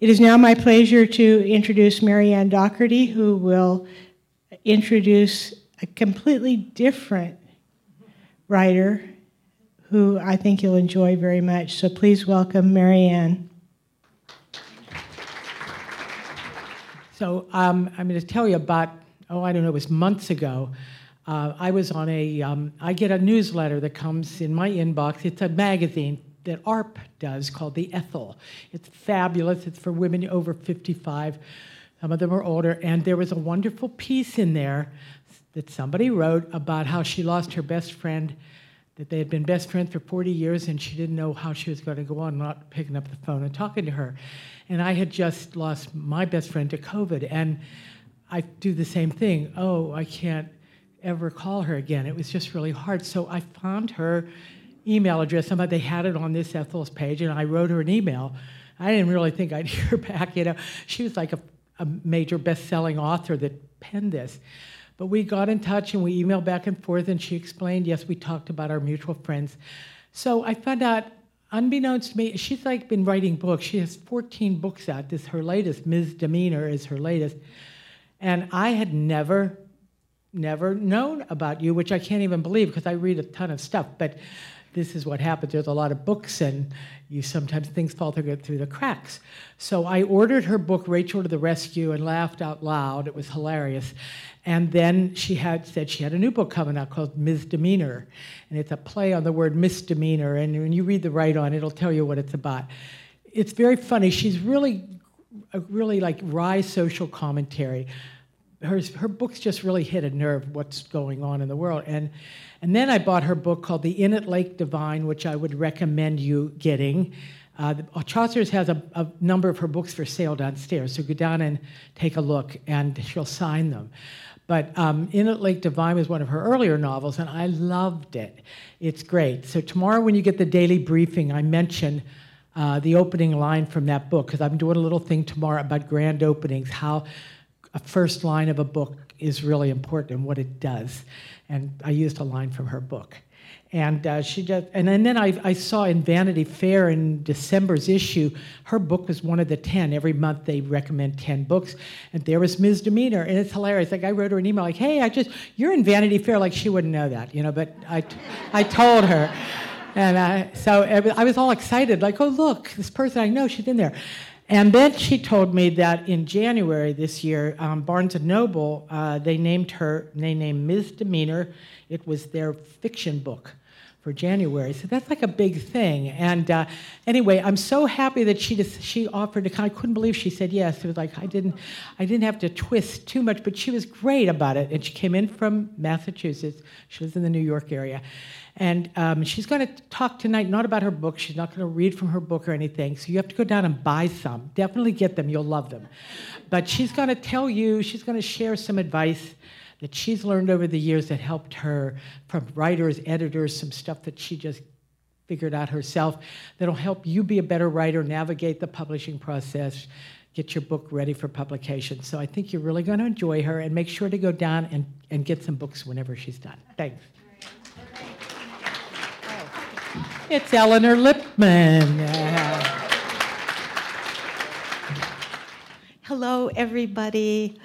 It is now my pleasure to introduce Marianne Doherty, who will introduce a completely different writer who I think you'll enjoy very much. So please welcome Marianne. So um, I'm going to tell you about, oh, I don't know, it was months ago. Uh, I was on a, um, I get a newsletter that comes in my inbox. It's a magazine that AARP does called The Ethel. It's fabulous. It's for women over 55. Some of them are older. And there was a wonderful piece in there that somebody wrote about how she lost her best friend, that they had been best friends for 40 years, and she didn't know how she was going to go on not picking up the phone and talking to her. And I had just lost my best friend to COVID. And I do the same thing. Oh, I can't ever call her again. It was just really hard. So I found her email address. Somebody they had it on this Ethel's page, and I wrote her an email. I didn't really think I'd hear back. You know, she was like a, a major best-selling author that penned this. But we got in touch and we emailed back and forth, and she explained. Yes, we talked about our mutual friends. So I found out, unbeknownst to me, she's like been writing books. She has 14 books out. This her latest, Ms. Demeanor, is her latest. And I had never, never known about you, which I can't even believe because I read a ton of stuff. But this is what happens. There's a lot of books, and you sometimes things fall through, through the cracks. So I ordered her book, Rachel to the Rescue, and laughed out loud. It was hilarious. And then she had said she had a new book coming out called Ms. Demeanor, and it's a play on the word misdemeanor. And when you read the write on, it'll tell you what it's about. It's very funny. She's really, really like wry social commentary. Her, her books just really hit a nerve. What's going on in the world, and and then I bought her book called The Inn at Lake Divine, which I would recommend you getting. Uh, Chaucer's has a, a, number of her books for sale downstairs, so go down and take a look, and she'll sign them. But um, at Lake Divine was one of her earlier novels, and I loved it. It's great. So tomorrow, when you get the daily briefing, I mention uh, the opening line from that book because I'm doing a little thing tomorrow about grand openings, how a first line of a book is really important and what it does and I used a line from her book. And uh, she just, and, and then I, I saw in Vanity Fair in December's issue, her book was one of the 10. Every month they recommend 10 books. And there was Ms. Demeanor. And it's hilarious. Like I wrote her an email like, hey, I just, you're in Vanity Fair. Like she wouldn't know that, you know, but I, I told her. And uh, so I was all excited, like, oh, look, this person I know, she's in there. And then she told me that in January this year, um, Barnes and Noble uh, they named her they named Ms. Demeanor. It was their fiction book for January. So that's like a big thing. And uh, anyway, I'm so happy that she just, she offered to come. I couldn't believe she said yes. It was like I didn't I didn't have to twist too much, but she was great about it. And she came in from Massachusetts. She lives in the New York area. And um, she's going to talk tonight not about her book. She's not going to read from her book or anything. So you have to go down and buy some. Definitely get them. You'll love them. But she's going to tell you, she's going to share some advice that she's learned over the years that helped her from writers, editors, some stuff that she just figured out herself that'll help you be a better writer, navigate the publishing process, get your book ready for publication. So I think you're really going to enjoy her and make sure to go down and, and get some books whenever she's done. Thanks. It's Elinor Lipman. Hello, everybody.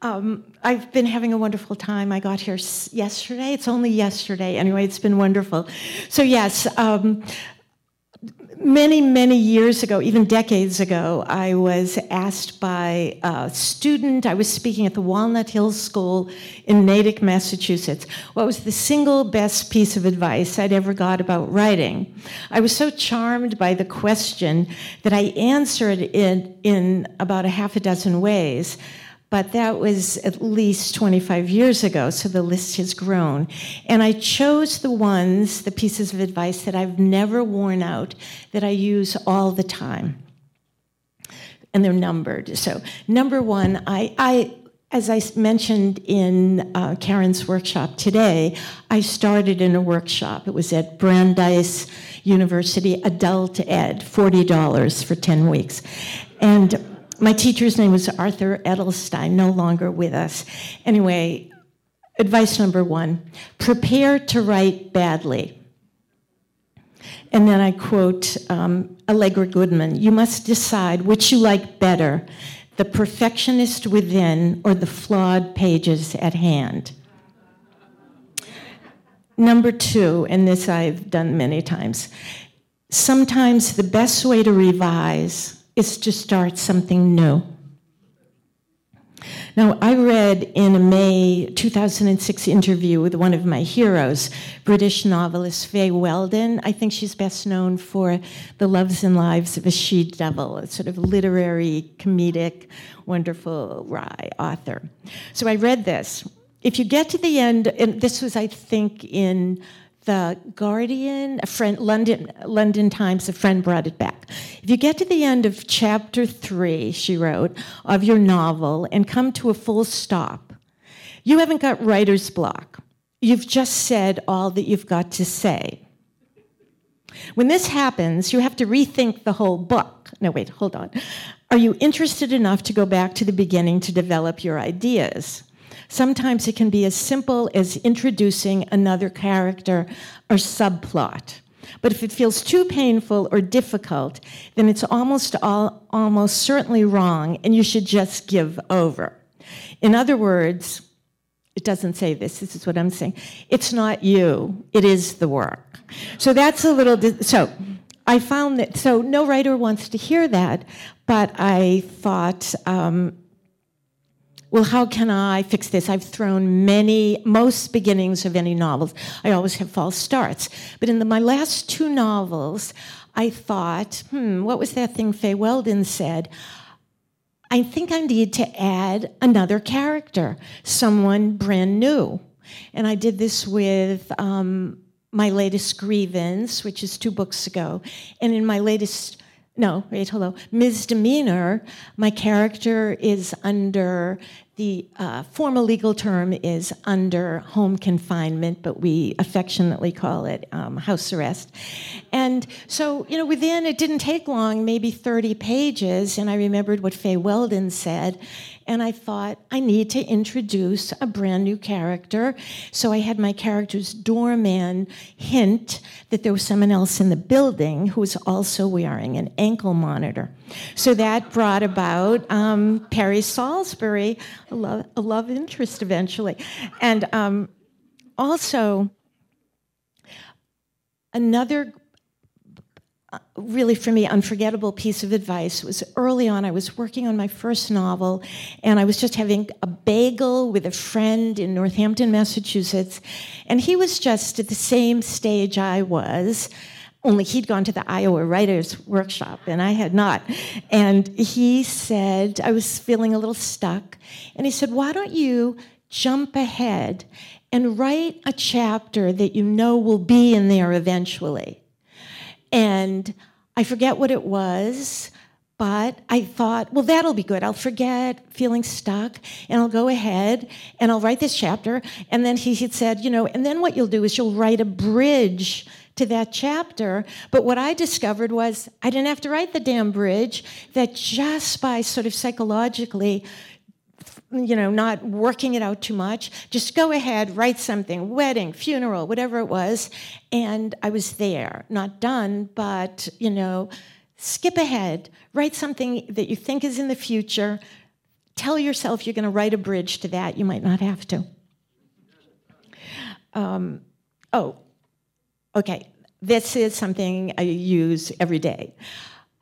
Um, I've been having a wonderful time. I got here yesterday. It's only yesterday. Anyway, it's been wonderful. So, yes, um, many, many years ago, even decades ago, I was asked by a student, I was speaking at the Walnut Hills School in Natick, Massachusetts, what was the single best piece of advice I'd ever got about writing. I was so charmed by the question that I answered it in about a half a dozen ways but that was at least 25 years ago, so the list has grown. And I chose the ones, the pieces of advice that I've never worn out, that I use all the time. And they're numbered. So, number one, I, I as I mentioned in uh, Karen's workshop today, I started in a workshop. It was at Brandeis University Adult Ed, $40 for 10 weeks. And my teacher's name was Arthur Edelstein, no longer with us. Anyway, advice number one prepare to write badly. And then I quote um, Allegra Goodman You must decide which you like better the perfectionist within or the flawed pages at hand. Number two, and this I've done many times, sometimes the best way to revise is to start something new. Now, I read in a May 2006 interview with one of my heroes, British novelist Fay Weldon. I think she's best known for The Loves and Lives of a She Devil, a sort of literary, comedic, wonderful wry author. So I read this. If you get to the end, and this was, I think, in the Guardian, a friend, London, London Times, a friend brought it back. If you get to the end of chapter three, she wrote, of your novel and come to a full stop, you haven't got writer's block. You've just said all that you've got to say. When this happens, you have to rethink the whole book. No, wait, hold on. Are you interested enough to go back to the beginning to develop your ideas? Sometimes it can be as simple as introducing another character or subplot. But if it feels too painful or difficult, then it's almost all, almost certainly wrong and you should just give over. In other words, it doesn't say this, this is what I'm saying. It's not you, it is the work. So that's a little, so I found that, so no writer wants to hear that, but I thought, um, well, how can I fix this? I've thrown many, most beginnings of any novels, I always have false starts. But in the, my last two novels, I thought, hmm, what was that thing Fay Weldon said? I think I need to add another character, someone brand new. And I did this with um, my latest Grievance, which is two books ago. And in my latest no, wait, hello. Ms. Demeanor, my character is under the uh, formal legal term is under home confinement, but we affectionately call it um, house arrest. And so, you know, within, it didn't take long, maybe 30 pages, and I remembered what Fay Weldon said, and I thought, I need to introduce a brand new character. So I had my character's doorman hint that there was someone else in the building who was also wearing an ankle monitor. So that brought about um, Perry Salisbury, a love, a love interest eventually. And um, also, another really for me unforgettable piece of advice was early on i was working on my first novel and i was just having a bagel with a friend in northampton massachusetts and he was just at the same stage i was only he'd gone to the iowa writers workshop and i had not. And he said i was feeling a little stuck and he said why don't you jump ahead and write a chapter that you know will be in there eventually and I forget what it was, but I thought, well, that'll be good. I'll forget feeling stuck and I'll go ahead and I'll write this chapter. And then he had said, you know, and then what you'll do is you'll write a bridge to that chapter. But what I discovered was I didn't have to write the damn bridge, that just by sort of psychologically you know, not working it out too much. Just go ahead, write something, wedding, funeral, whatever it was. And I was there, not done, but, you know, skip ahead, write something that you think is in the future. Tell yourself you're going to write a bridge to that. You might not have to. Um, oh, okay. This is something I use every day.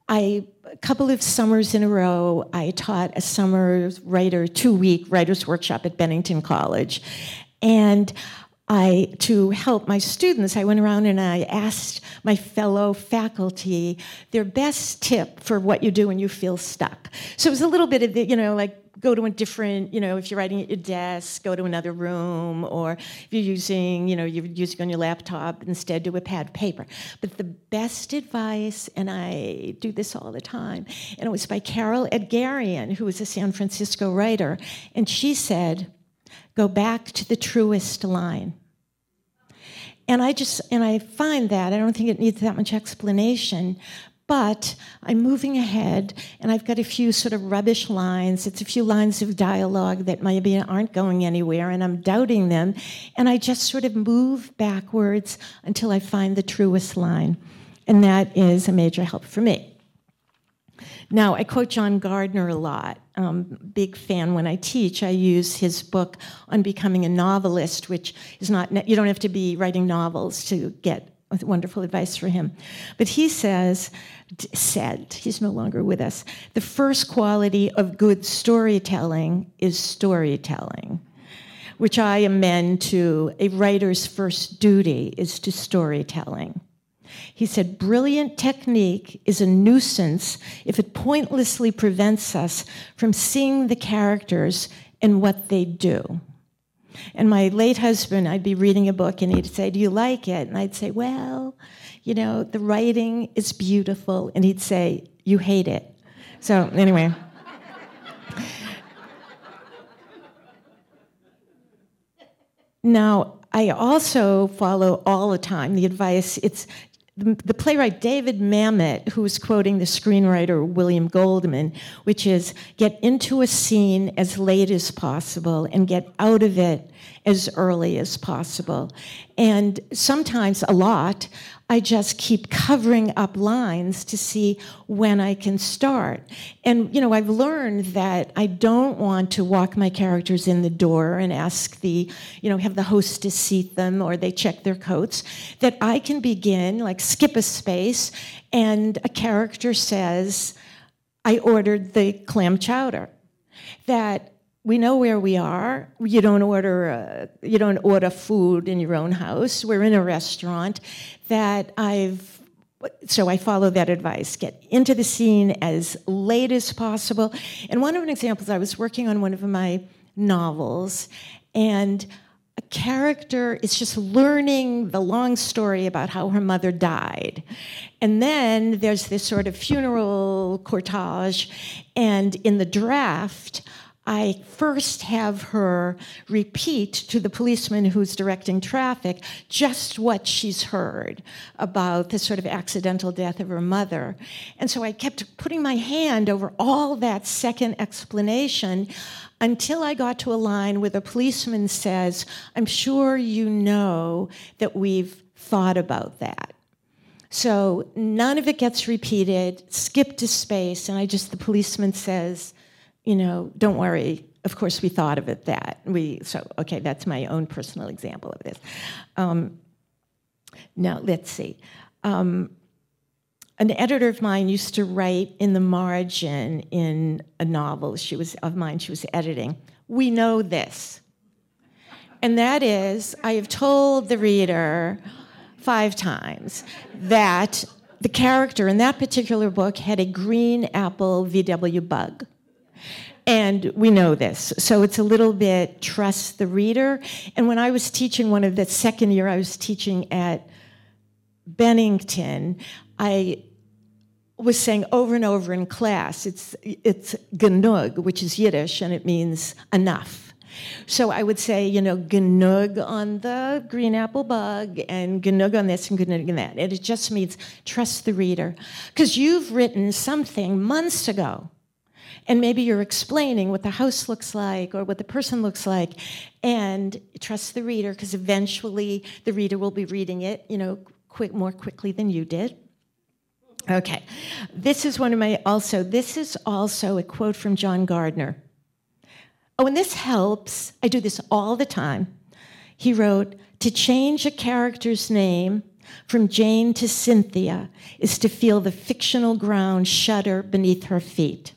I a couple of summers in a row, I taught a summer writer two week writers workshop at Bennington College, and I to help my students, I went around and I asked my fellow faculty their best tip for what you do when you feel stuck. So it was a little bit of the, you know, like go to a different, you know, if you're writing at your desk, go to another room, or if you're using, you know, you're using on your laptop, instead do a pad of paper. But the best advice, and I do this all the time, and it was by Carol Edgarian, who was a San Francisco writer, and she said, go back to the truest line. And I just, and I find that, I don't think it needs that much explanation, But I'm moving ahead, and I've got a few sort of rubbish lines. It's a few lines of dialogue that maybe aren't going anywhere, and I'm doubting them. And I just sort of move backwards until I find the truest line. And that is a major help for me. Now, I quote John Gardner a lot. Um, big fan when I teach. I use his book on becoming a novelist, which is not, you don't have to be writing novels to get wonderful advice for him. But he says, said, he's no longer with us, the first quality of good storytelling is storytelling, which I amend to a writer's first duty is to storytelling. He said, brilliant technique is a nuisance if it pointlessly prevents us from seeing the characters and what they do. And my late husband, I'd be reading a book and he'd say, Do you like it? And I'd say, Well, you know, the writing is beautiful. And he'd say, You hate it. So, anyway. now, I also follow all the time the advice it's the, playwright David Mamet, who was quoting the screenwriter William Goldman, which is get into a scene as late as possible and get out of it as early as possible. And sometimes, a lot, I just keep covering up lines to see when I can start. And, you know, I've learned that I don't want to walk my characters in the door and ask the, you know, have the hostess seat them or they check their coats. That I can begin, like, skip a space, and a character says, I ordered the clam chowder. That we know where we are. You don't order uh, you don't order food in your own house. We're in a restaurant. That I've so I follow that advice. Get into the scene as late as possible. And one of the examples, I was working on one of my novels, and a character is just learning the long story about how her mother died. And then there's this sort of funeral cortege, and in the draft, I first have her repeat to the policeman who's directing traffic just what she's heard about the sort of accidental death of her mother. And so I kept putting my hand over all that second explanation until I got to a line where the policeman says, I'm sure you know that we've thought about that. So none of it gets repeated, skip to space, and I just, the policeman says, you know, don't worry. Of course, we thought of it that we. So okay, that's my own personal example of this. Um, now let's see. Um, an editor of mine used to write in the margin in a novel she was of mine she was editing. We know this, and that is I have told the reader five times that the character in that particular book had a green apple VW bug. And we know this. So it's a little bit trust the reader. And when I was teaching one of the second year I was teaching at Bennington, I was saying over and over in class, it's, it's genug, which is Yiddish, and it means enough. So I would say, you know, genug on the green apple bug and genug on this and genug on that. And it just means trust the reader. Because you've written something months ago and maybe you're explaining what the house looks like or what the person looks like. And trust the reader because eventually the reader will be reading it you know quick more quickly than you did. Okay. This is one of my also this is also a quote from john gardner. Oh and this helps. I do this all the time. He wrote to change a character's name from Jane to Cynthia is to feel the fictional ground shudder beneath her feet.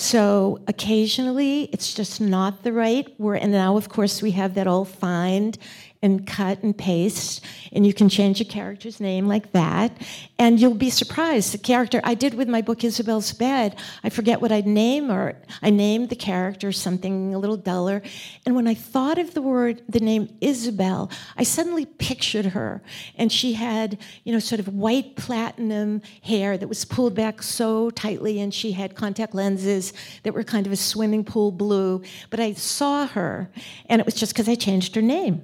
So occasionally it's just not the right word. And now, of course, we have that all find and cut and paste, and you can change a character's name like that, and you'll be surprised. The character I did with my book Isabel's Bed, I forget what I'd name, or I named the character something a little duller, and when I thought of the word, the name Isabel, I suddenly pictured her, and she had, you know, sort of white platinum hair that was pulled back so tightly, and she had contact lenses that were kind of a swimming pool blue. But I saw her, and it was just because I changed her name.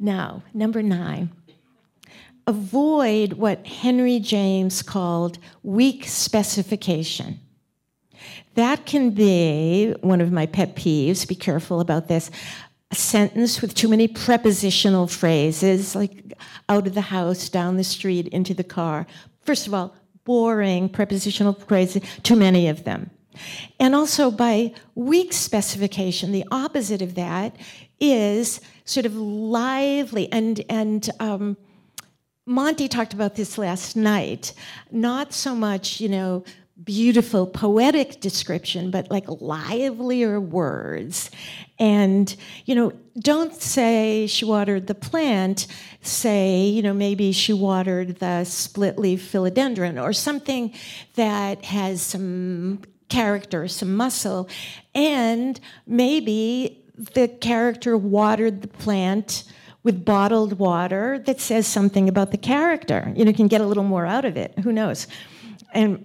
Now, number nine. avoid what Henry James called weak specification. That can be one of my pet peeves, be careful about this. A sentence with too many prepositional phrases, like out of the house, down the street, into the car. First of all, boring prepositional phrases, too many of them. And also by weak specification, the opposite of that is sort of lively and and um, Monty talked about this last night. Not so much, you know, beautiful poetic description, but like livelier words. And, you know, don't say she watered the plant, say, you know, maybe she watered the split leaf philodendron or something that has some character, some muscle, and maybe the character watered the plant with bottled water that says something about the character. You know, can get a little more out of it. Who knows? And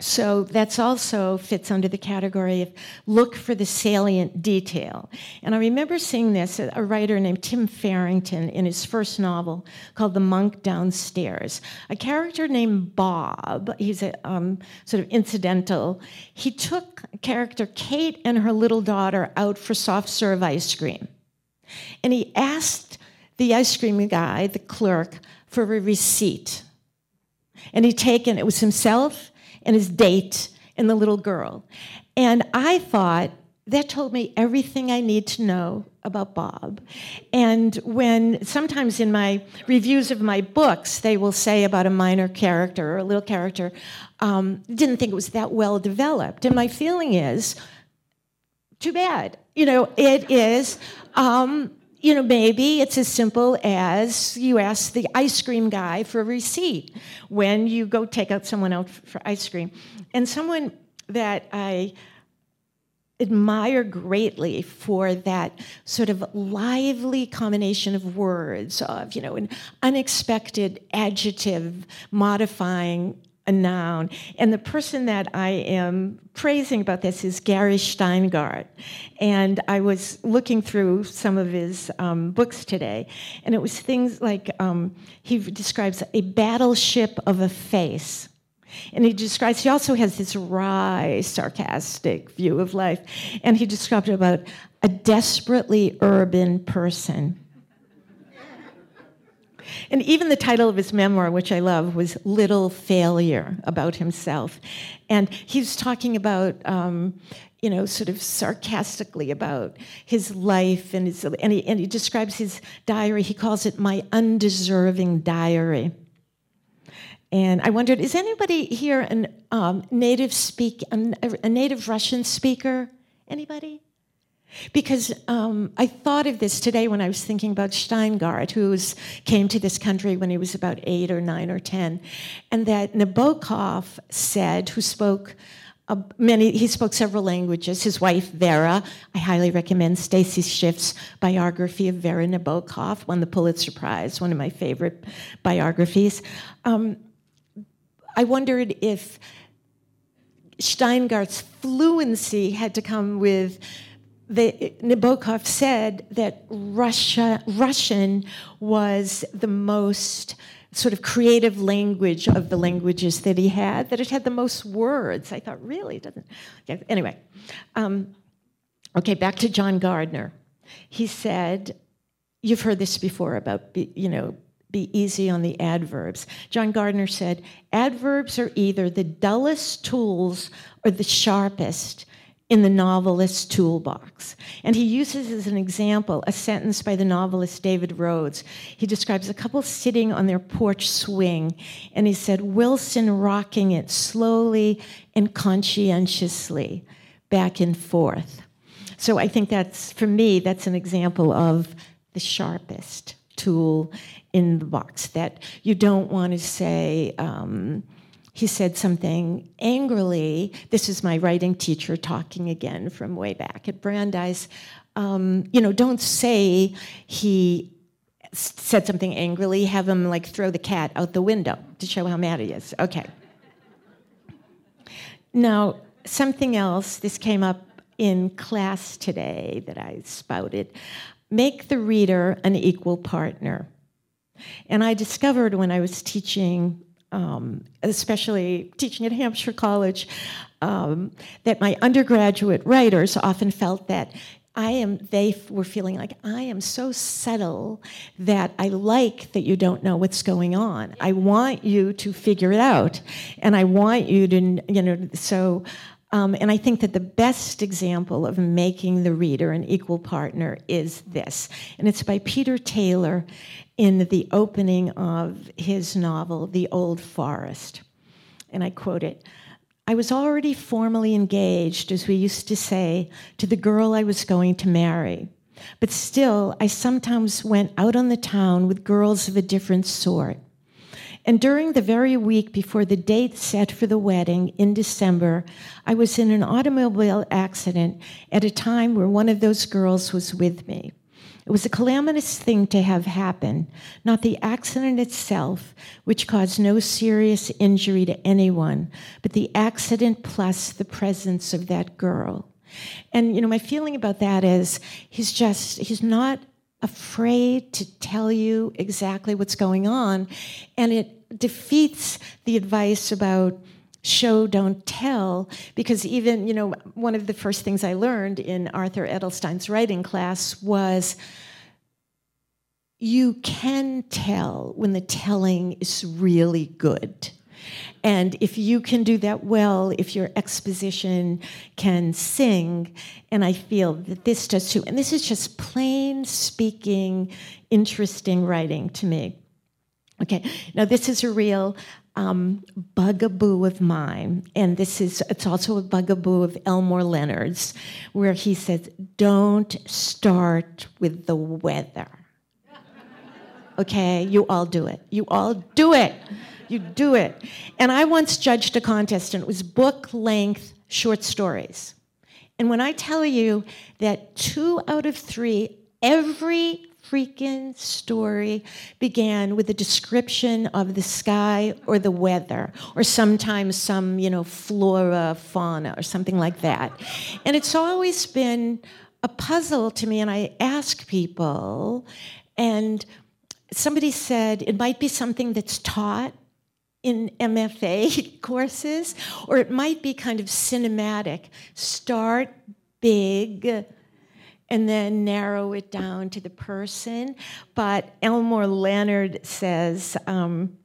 so that's also fits under the category of look for the salient detail. And I remember seeing this, a writer named Tim Farrington in his first novel called The Monk Downstairs. A character named Bob, he's a um, sort of incidental, he took character Kate and her little daughter out for soft serve ice cream. And he asked the ice cream guy, the clerk, for a receipt. And he'd taken, it was himself and his date and the little girl. And I thought, that told me everything I need to know about Bob. And when sometimes in my reviews of my books, they will say about a minor character or a little character, um, didn't think it was that well developed. And my feeling is, too bad. You know, it is. Um, you know, maybe it's as simple as you ask the ice cream guy for a receipt when you go take out someone out for ice cream. And someone that I admire greatly for that sort of lively combination of words of, you know, an unexpected adjective modifying a noun. And the person that I am praising about this is Gary Shteyngart. And I was looking through some of his um, books today, and it was things like um, he describes a battleship of a face. And he describes, he also has this wry, sarcastic view of life. And he described about a desperately urban person and even the title of his memoir, which I love, was Little Failure about himself. And he's talking about, um, you know, sort of sarcastically about his life and his, and he, and he describes his diary, he calls it my undeserving diary. And I wondered, is anybody here a um, native speak, a, a native Russian speaker? Anybody? Because um, I thought of this today when I was thinking about Shteyngart, who was, came to this country when he was about eight or nine or ten, and that Nabokov said, who spoke uh, many, he spoke several languages. His wife Vera, I highly recommend Stacy Schiff's biography of Vera Nabokov, won the Pulitzer Prize, one of my favorite biographies. Um, I wondered if Shteyngart's fluency had to come with the, Nabokov said that Russia, Russian was the most sort of creative language of the languages that he had, that it had the most words. I thought, really? It doesn't. Anyway, um, okay, back to John Gardner. He said, You've heard this before about, you know, be easy on the adverbs. John Gardner said, Adverbs are either the dullest tools or the sharpest in the novelist's toolbox. And he uses as an example a sentence by the novelist David Rhodes. He describes a couple sitting on their porch swing, and he said, Wilson rocking it slowly and conscientiously back and forth. So I think that's, for me, that's an example of the sharpest tool in the box that you don't want to say, um, he said something angrily. This is my writing teacher talking again from way back at Brandeis. Um, you know, don't say he said something angrily, have him like throw the cat out the window to show how mad he is. Okay. Now, something else, this came up in class today that I spouted. Make the reader an equal partner. And I discovered when I was teaching, um, especially teaching at Hampshire College, um, that my undergraduate writers often felt that I am, they were feeling like, I am so subtle that I like that you don't know what's going on. I want you to figure it out. And I want you to, you know, so, um, and I think that the best example of making the reader an equal partner is this. And it's by Peter Taylor in the opening of his novel, The Old Forest. And I quote it I was already formally engaged, as we used to say, to the girl I was going to marry. But still, I sometimes went out on the town with girls of a different sort. And during the very week before the date set for the wedding in December, I was in an automobile accident at a time where one of those girls was with me. It was a calamitous thing to have happen, not the accident itself, which caused no serious injury to anyone, but the accident plus the presence of that girl. And you know, my feeling about that is he's just he's not afraid to tell you exactly what's going on, and it defeats the advice about show don't tell because even you know one of the first things i learned in arthur edelstein's writing class was you can tell when the telling is really good and if you can do that well if your exposition can sing and i feel that this does too and this is just plain speaking interesting writing to me okay now this is a real um, bugaboo of mine, and this is it's also a bugaboo of Elmore Leonard's, where he says, "Don't start with the weather." Okay, you all do it. You all do it. You do it. And I once judged a contest, and it was book length short stories. And when I tell you that two out of three, every freaking story began with a description of the sky or the weather, or sometimes some, you know, flora, fauna, or something like that. And it's always been a puzzle to me, and I ask people, and somebody said it might be something that's taught in MFA courses, or it might be kind of cinematic. Start big and then narrow it down to the person. But Elmore Leonard says um,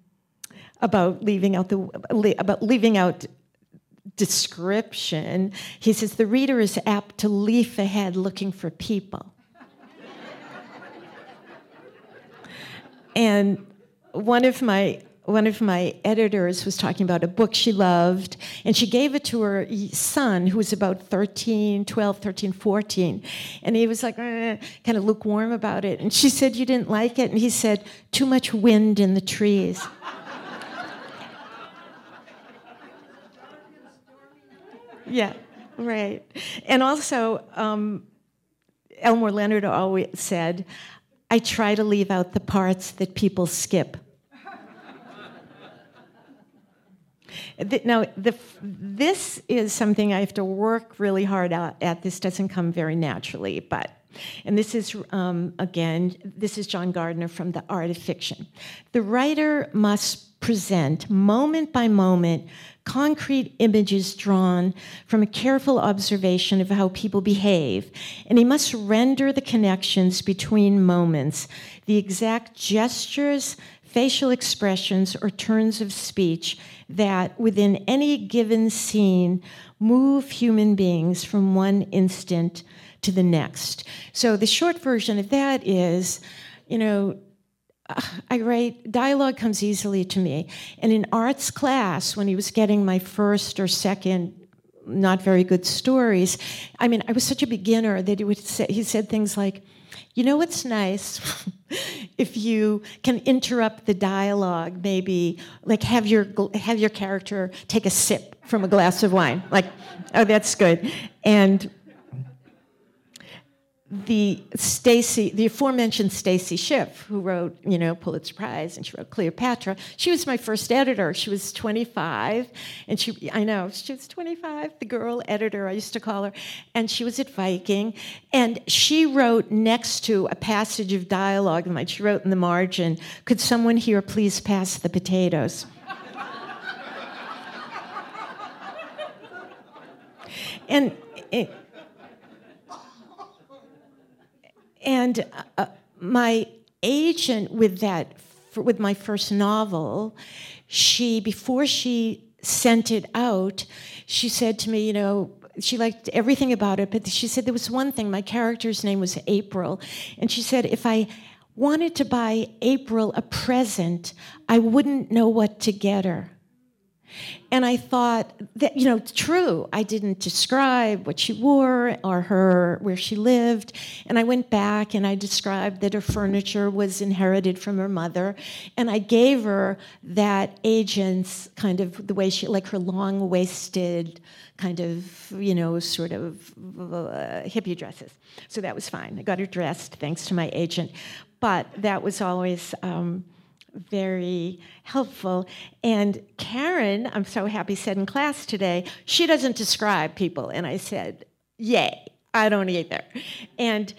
about leaving out the about leaving out description. He says the reader is apt to leaf ahead looking for people. and one of my one of my editors was talking about a book she loved, and she gave it to her son, who was about 13, 12, 13, 14. And he was like, eh, kind of lukewarm about it. And she said, You didn't like it? And he said, Too much wind in the trees. yeah, right. And also, um, Elmore Leonard always said, I try to leave out the parts that people skip. Now, the, this is something I have to work really hard at. This doesn't come very naturally, but and this is, um, again, this is John Gardner from The Art of Fiction. The writer must present, moment by moment, concrete images drawn from a careful observation of how people behave, and he must render the connections between moments, the exact gestures, facial expressions, or turns of speech that within any given scene move human beings from one instant to the next. So the short version of that is, you know, uh, I write, dialogue comes easily to me. And in arts class, when he was getting my first or second not very good stories, I mean, I was such a beginner that he would say, he said things like, you know what's nice? if you can interrupt the dialogue, maybe like have your have your character take a sip from a glass of wine. Like, oh, that's good. And the Stacy, the aforementioned Stacy Schiff, who wrote, you know, Pulitzer Prize, and she wrote Cleopatra. She was my first editor. She was 25, and she, I know, she was 25, the girl editor, I used to call her, and she was at Viking, and she wrote next to a passage of dialogue, like she wrote in the margin, "Could someone here please pass the potatoes?" and. It, And uh, my agent with that, with my first novel, she before she sent it out, she said to me, you know, she liked everything about it, but she said there was one thing. My character's name was April, and she said if I wanted to buy April a present, I wouldn't know what to get her. And I thought that, you know, true. I didn't describe what she wore or her where she lived. And I went back and I described that her furniture was inherited from her mother. And I gave her that agent's kind of the way she, like her long waisted, kind of, you know, sort of uh, hippie dresses. So that was fine. I got her dressed thanks to my agent. But that was always. Um, very helpful. And Karen, I'm so happy, said in class today, she doesn't describe people. And I said, Yay, I don't either. And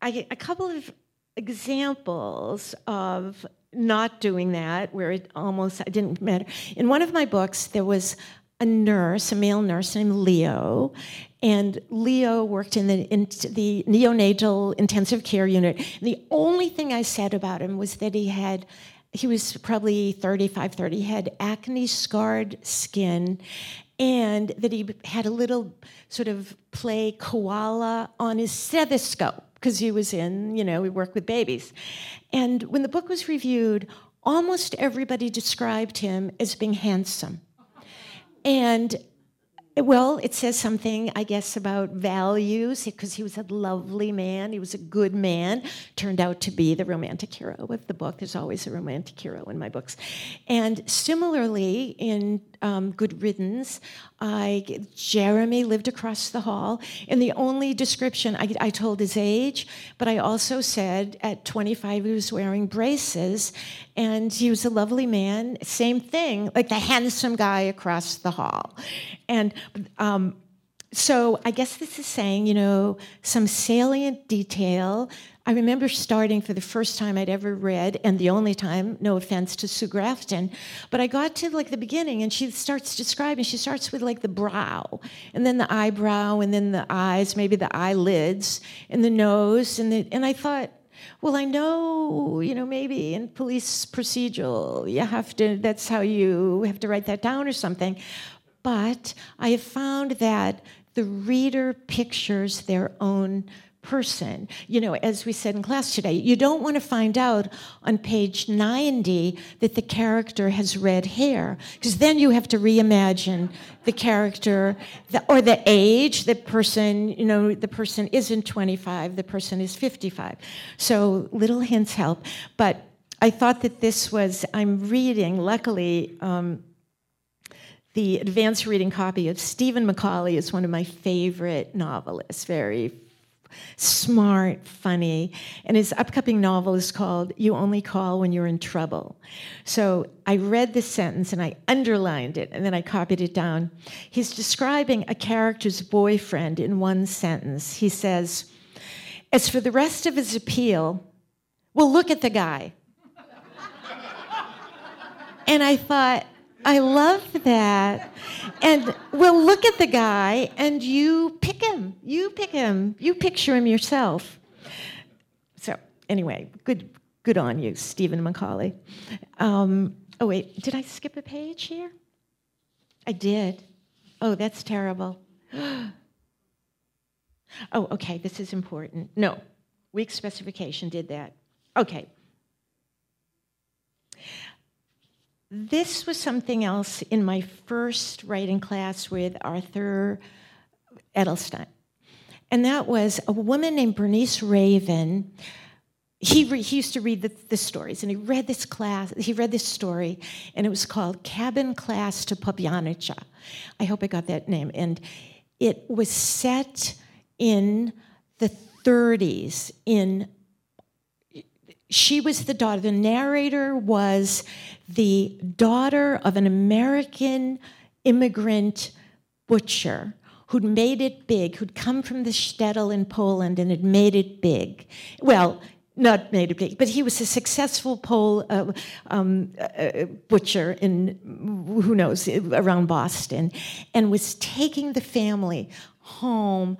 I, a couple of examples of not doing that, where it almost it didn't matter. In one of my books, there was a nurse, a male nurse named Leo, and Leo worked in the, in the neonatal intensive care unit. And the only thing I said about him was that he had he was probably 35, 30, He had acne scarred skin, and that he had a little sort of play koala on his stethoscope because he was in, you know, he worked with babies. And when the book was reviewed, almost everybody described him as being handsome. And well, it says something, I guess, about values, because he was a lovely man. He was a good man. Turned out to be the romantic hero of the book. There's always a romantic hero in my books. And similarly, in um, Good Riddance, I, Jeremy lived across the hall, and the only description I, I told his age, but I also said at 25 he was wearing braces, and he was a lovely man. Same thing, like the handsome guy across the hall. And um, so I guess this is saying, you know, some salient detail I remember starting for the first time I'd ever read, and the only time, no offense to Sue Grafton, but I got to like the beginning and she starts describing, she starts with like the brow, and then the eyebrow, and then the eyes, maybe the eyelids, and the nose, and the, and I thought, well, I know, you know, maybe in police procedural, you have to, that's how you have to write that down or something. But I have found that the reader pictures their own person. You know, as we said in class today, you don't want to find out on page 90 that the character has red hair, because then you have to reimagine the character the, or the age. The person, you know, the person isn't 25, the person is 55. So little hints help. But I thought that this was, I'm reading, luckily, um, the advanced reading copy of Stephen McCauley is one of my favorite novelists, very smart, funny. And his upcoming novel is called You Only Call When You're in Trouble. So I read this sentence and I underlined it and then I copied it down. He's describing a character's boyfriend in one sentence. He says, As for the rest of his appeal, well, look at the guy. and I thought, I love that. And we'll look at the guy and you pick him. You pick him. You picture him yourself. So, anyway, good, good on you, Stephen McCauley. Um, oh, wait, did I skip a page here? I did. Oh, that's terrible. oh, okay, this is important. No, weak specification did that. Okay. This was something else in my first writing class with Arthur Edelstein. And that was a woman named Bernice Raven. He, re- he used to read the, the, stories, and he read this class. He read this story, and it was called "Cabin Class to Popjanica." I hope I got that name. And it was set in the 30s in she was the daughter the narrator was the daughter of an american immigrant butcher who'd made it big who'd come from the shtetl in poland and had made it big. Well not made it big, but he was a successful Pole uh, um, uh, butcher in who knows around Boston, and was taking the family home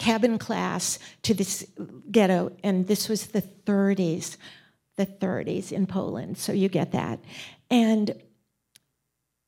cabin class to this ghetto, and this was the 30s, the 30s in Poland. So you get that, and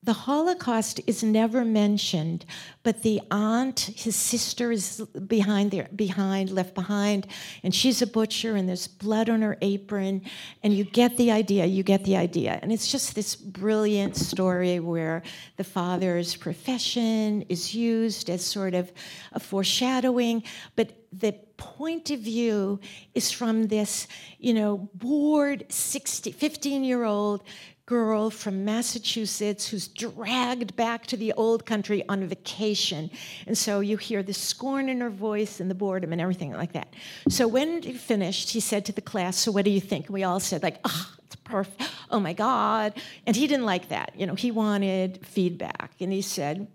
the Holocaust is never mentioned, but the aunt, his sister, is behind there, behind, left behind, and she's a butcher, and there's blood on her apron, and you get the idea. You get the idea, and it's just this brilliant story where the father's profession is used as sort of a foreshadowing, but the point of view is from this, you know, bored 60, 15 year old girl from Massachusetts who's dragged back to the old country on vacation. And so you hear the scorn in her voice and the boredom and everything like that. So when he finished, he said to the class, So what do you think? And we all said, like, oh, it's perfect. Oh my God. And he didn't like that. You know, he wanted feedback. And he said,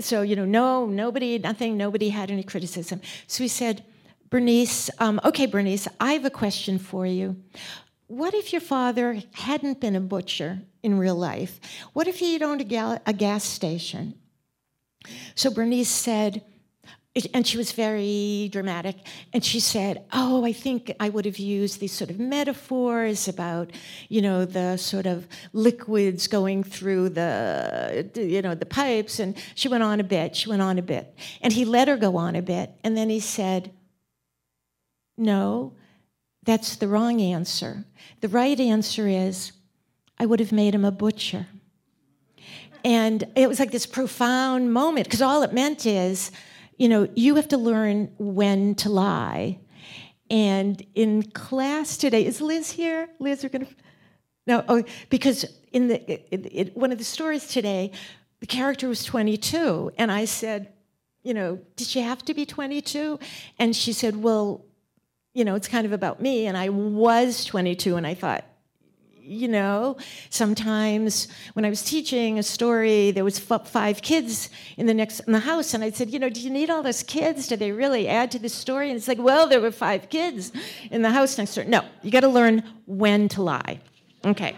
So, you know, no, nobody, nothing, nobody had any criticism. So he said, Bernice, um, okay, Bernice, I have a question for you. What if your father hadn't been a butcher in real life? What if he'd owned a, gal- a gas station? So Bernice said, and she was very dramatic. And she said, "Oh, I think I would have used these sort of metaphors about, you know, the sort of liquids going through the, you know, the pipes." And she went on a bit. She went on a bit, and he let her go on a bit. And then he said, "No, that's the wrong answer. The right answer is I would have made him a butcher. And it was like this profound moment because all it meant is, you know, you have to learn when to lie. And in class today, is Liz here? Liz, we're to. No, oh, because in the it, it, one of the stories today, the character was 22, and I said, you know, did she have to be 22? And she said, well, you know, it's kind of about me. And I was 22 and I thought, you know, sometimes when I was teaching a story, there was five kids in the next in the house, and I said, you know, do you need all those kids? Do they really add to the story? And it's like, well, there were five kids in the house next door. No, you got to learn when to lie. Okay,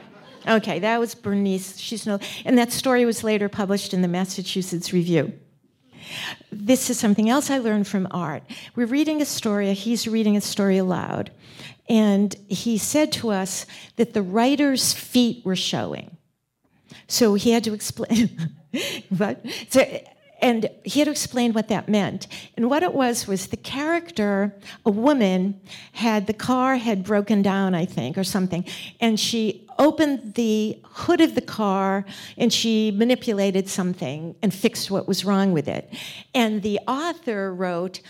okay, that was Bernice. She's no, and that story was later published in the Massachusetts Review. This is something else I learned from Art. We're reading a story, he's reading a story aloud, and he said to us that the writer's feet were showing. So he had to explain, but so, and he had to explain what that meant. And what it was was the character, a woman, had the car had broken down, I think, or something, and she opened the hood of the car and she manipulated something and fixed what was wrong with it. And the author wrote,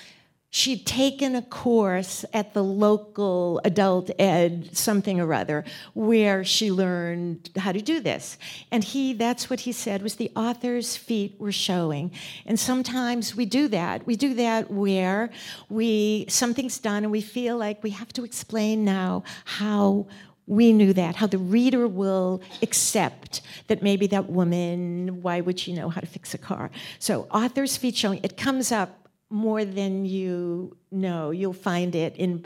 she'd taken a course at the local adult ed something or other where she learned how to do this. And he that's what he said was the author's feet were showing. And sometimes we do that. We do that where we something's done and we feel like we have to explain now how we knew that, how the reader will accept that maybe that woman, why would she know how to fix a car? So, author's feet showing, it comes up more than you know. You'll find it in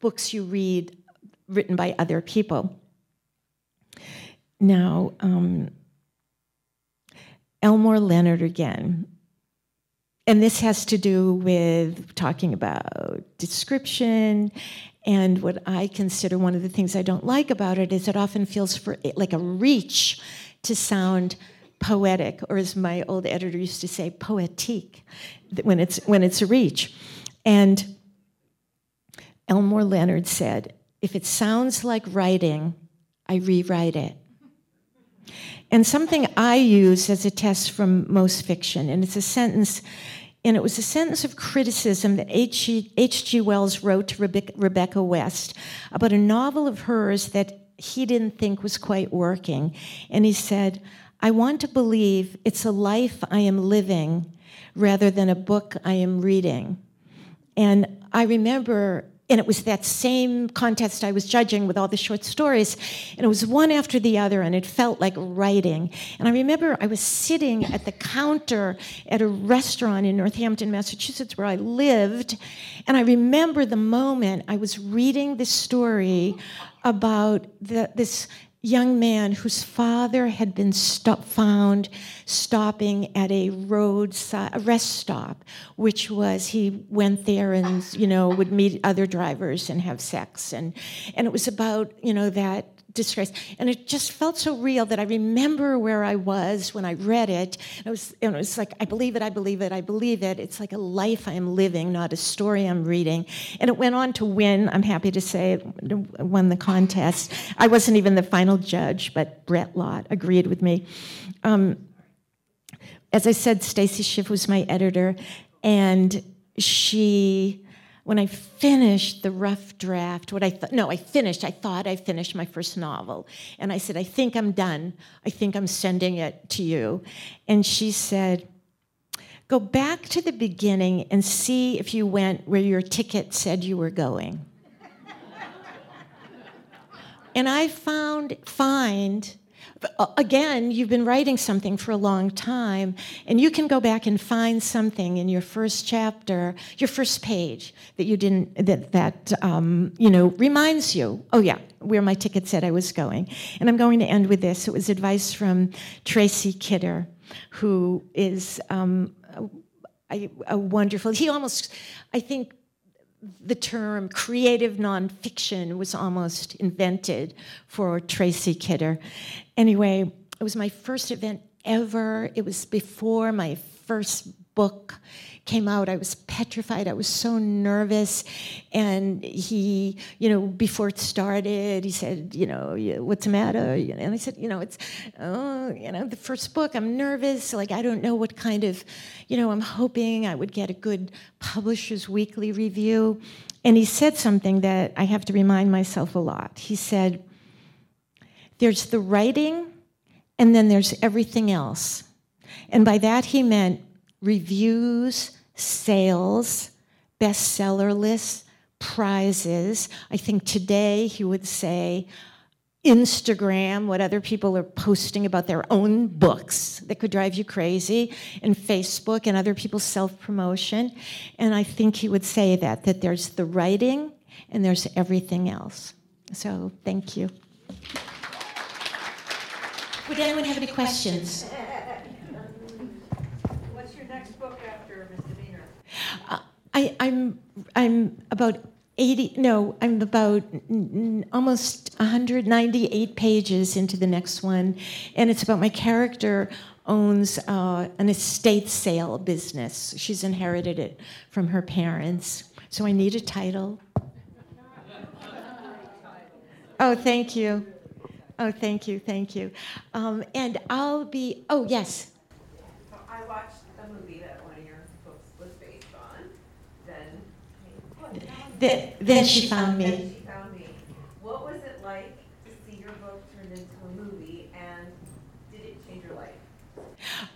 books you read written by other people. Now, um, Elmore Leonard again. And this has to do with talking about description and what I consider one of the things I don't like about it is it often feels for like a reach to sound poetic, or as my old editor used to say, poetique, when it's when it's a reach. And Elmore Leonard said, if it sounds like writing, I rewrite it. And something I use as a test from most fiction, and it's a sentence and it was a sentence of criticism that H.G. Wells wrote to Rebecca West about a novel of hers that he didn't think was quite working. And he said, I want to believe it's a life I am living rather than a book I am reading. and I remember and it was that same contest I was judging with all the short stories. And it was one after the other, and it felt like writing. And I remember I was sitting at the counter at a restaurant in Northampton, Massachusetts, where I lived. And I remember the moment I was reading this story about the, this young man whose father had been stop, found stopping at a roadside a rest stop, which was he went there and you know would meet other drivers and have sex, and and it was about you know that disgrace. And it just felt so real that I remember where I was when I read it. It was, it was like, I believe it, I believe it, I believe it. It's like a life I am living, not a story I'm reading. And it went on to win, I'm happy to say, it won the contest. I wasn't even the final judge, but Brett Lott agreed with me. Um, as I said, Stacy Schiff was my editor, and she when I finished the rough draft, what I thought, no, I finished, I thought I finished my first novel. And I said, I think I'm done. I think I'm sending it to you. And she said, Go back to the beginning and see if you went where your ticket said you were going. and I found, find again, you've been writing something for a long time, and you can go back and find something in your first chapter, your first page that you didn't that that um, you know reminds you. Oh yeah, where my ticket said I was going. And I'm going to end with this. It was advice from Tracy Kidder, who is um, a, a wonderful. He almost, I think, the term creative nonfiction was almost invented for Tracy Kidder. Anyway, it was my first event ever. It was before my first book came out, I was petrified. I was so nervous. And he, you know, before it started, he said, you know, what's the matter? And I said, you know, it's, oh, you know, the first book, I'm nervous. Like, I don't know what kind of, you know, I'm hoping I would get a good Publishers Weekly review. And he said something that I have to remind myself a lot. He said, there's the writing, and then there's everything else. And by that he meant reviews, sales, bestseller lists, prizes. I think today he would say Instagram, what other people are posting about their own books that could drive you crazy, and Facebook and other people's self promotion. And I think he would say that, that there's the writing and there's everything else. So thank you. Would anyone have any questions? What's your next book after Ms. Demeanor? Uh, I, I'm I'm about 80 no i'm about almost 198 pages into the next one and it's about my character owns uh, an estate sale business she's inherited it from her parents so i need a title oh thank you oh thank you thank you um, and i'll be oh yes i watched a movie that one of your books was based on. Then, then she found me. Then she found me. What was it like to see your book turned into a movie, and did it change your life?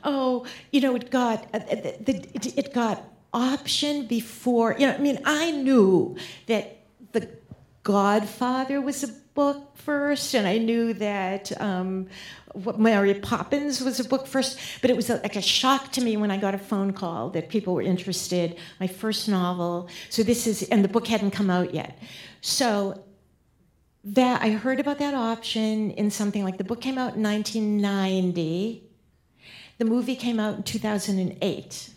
Oh, you know, it got uh, the, the, it got option before. You know, I mean, I knew that the Godfather was a book first, and I knew that. Um, Mary Poppins was a book first, but it was a, like a shock to me when I got a phone call that people were interested. My first novel. So this is, and the book hadn't come out yet. So that I heard about that option in something like the book came out in 1990. The movie came out in 2008.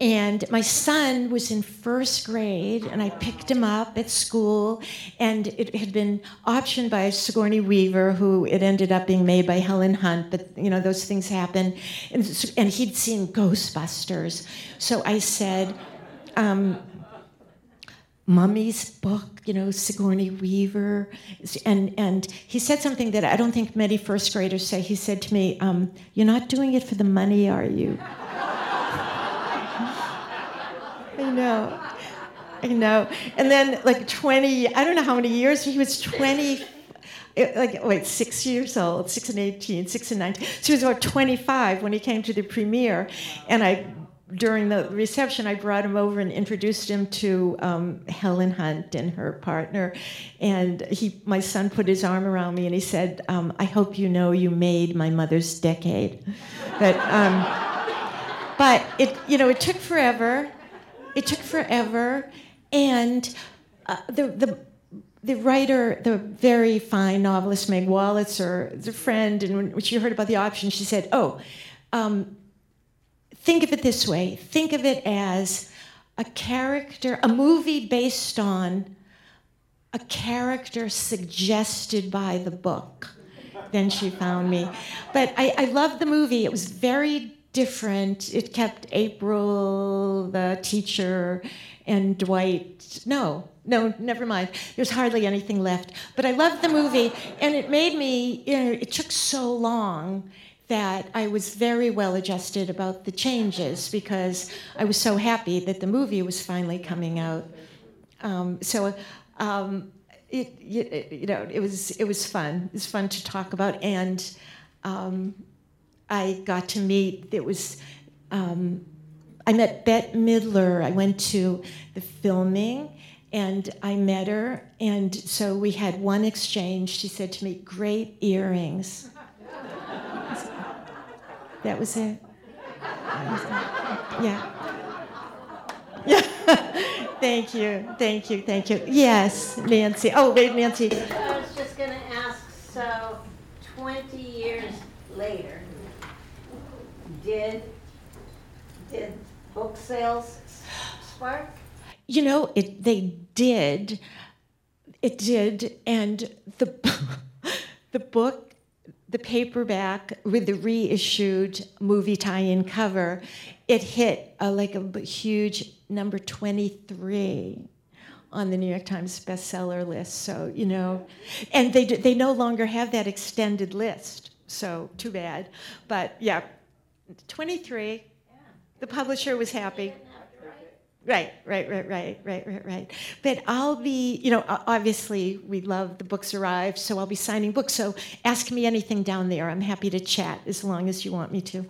And my son was in first grade, and I picked him up at school, and it had been optioned by Sigourney Weaver, who it ended up being made by Helen Hunt, but you know, those things happen. And, and he'd seen Ghostbusters. So I said, um, Mummy's book, you know, Sigourney Weaver. And, and he said something that I don't think many first graders say. He said to me, um, You're not doing it for the money, are you? I know. I know. And then like 20, I don't know how many years, he was 20, like, wait, six years old, six and 18, six and 19. So he was about 25 when he came to the premiere. And I during the reception, I brought him over and introduced him to um, Helen Hunt and her partner. And he, my son put his arm around me and he said, um, I hope you know you made my mother's decade. But, um, but it, you know, it took forever. It took forever. And uh, the, the, the writer, the very fine novelist Meg Wolitzer, is a friend, and when she heard about the option, she said, Oh, um, think of it this way think of it as a character, a movie based on a character suggested by the book. Then she found me. But I, I loved the movie. It was very different. It kept April, the teacher, and Dwight. No, no, never mind. There's hardly anything left. But I loved the movie, and it made me, you know, it took so long that I was very well adjusted about the changes because I was so happy that the movie was finally coming out. Um, so, um, it, it, you know, it was it was fun. It was fun to talk about, and um, I got to meet. It was. Um, I met Bette Midler. I went to the filming, and I met her, and so we had one exchange. She said to me, "Great earrings." That was it. Yeah. Yeah. thank you. Thank you. Thank you. Yes, Nancy. Oh, wait, Nancy. I was just going to ask so 20 years later, did, did book sales spark? You know, it, they did. It did. And the, the book the paperback with the reissued movie tie-in cover, it hit like a huge number 23 on the New York Times bestseller list. So you know, and they they no longer have that extended list. So too bad, but yeah, 23. The publisher was happy. Right, right, right, right, right, right, right. But I'll be, you know, obviously we love the books arrive, so I'll be signing books. So ask me anything down there. I'm happy to chat as long as you want me to.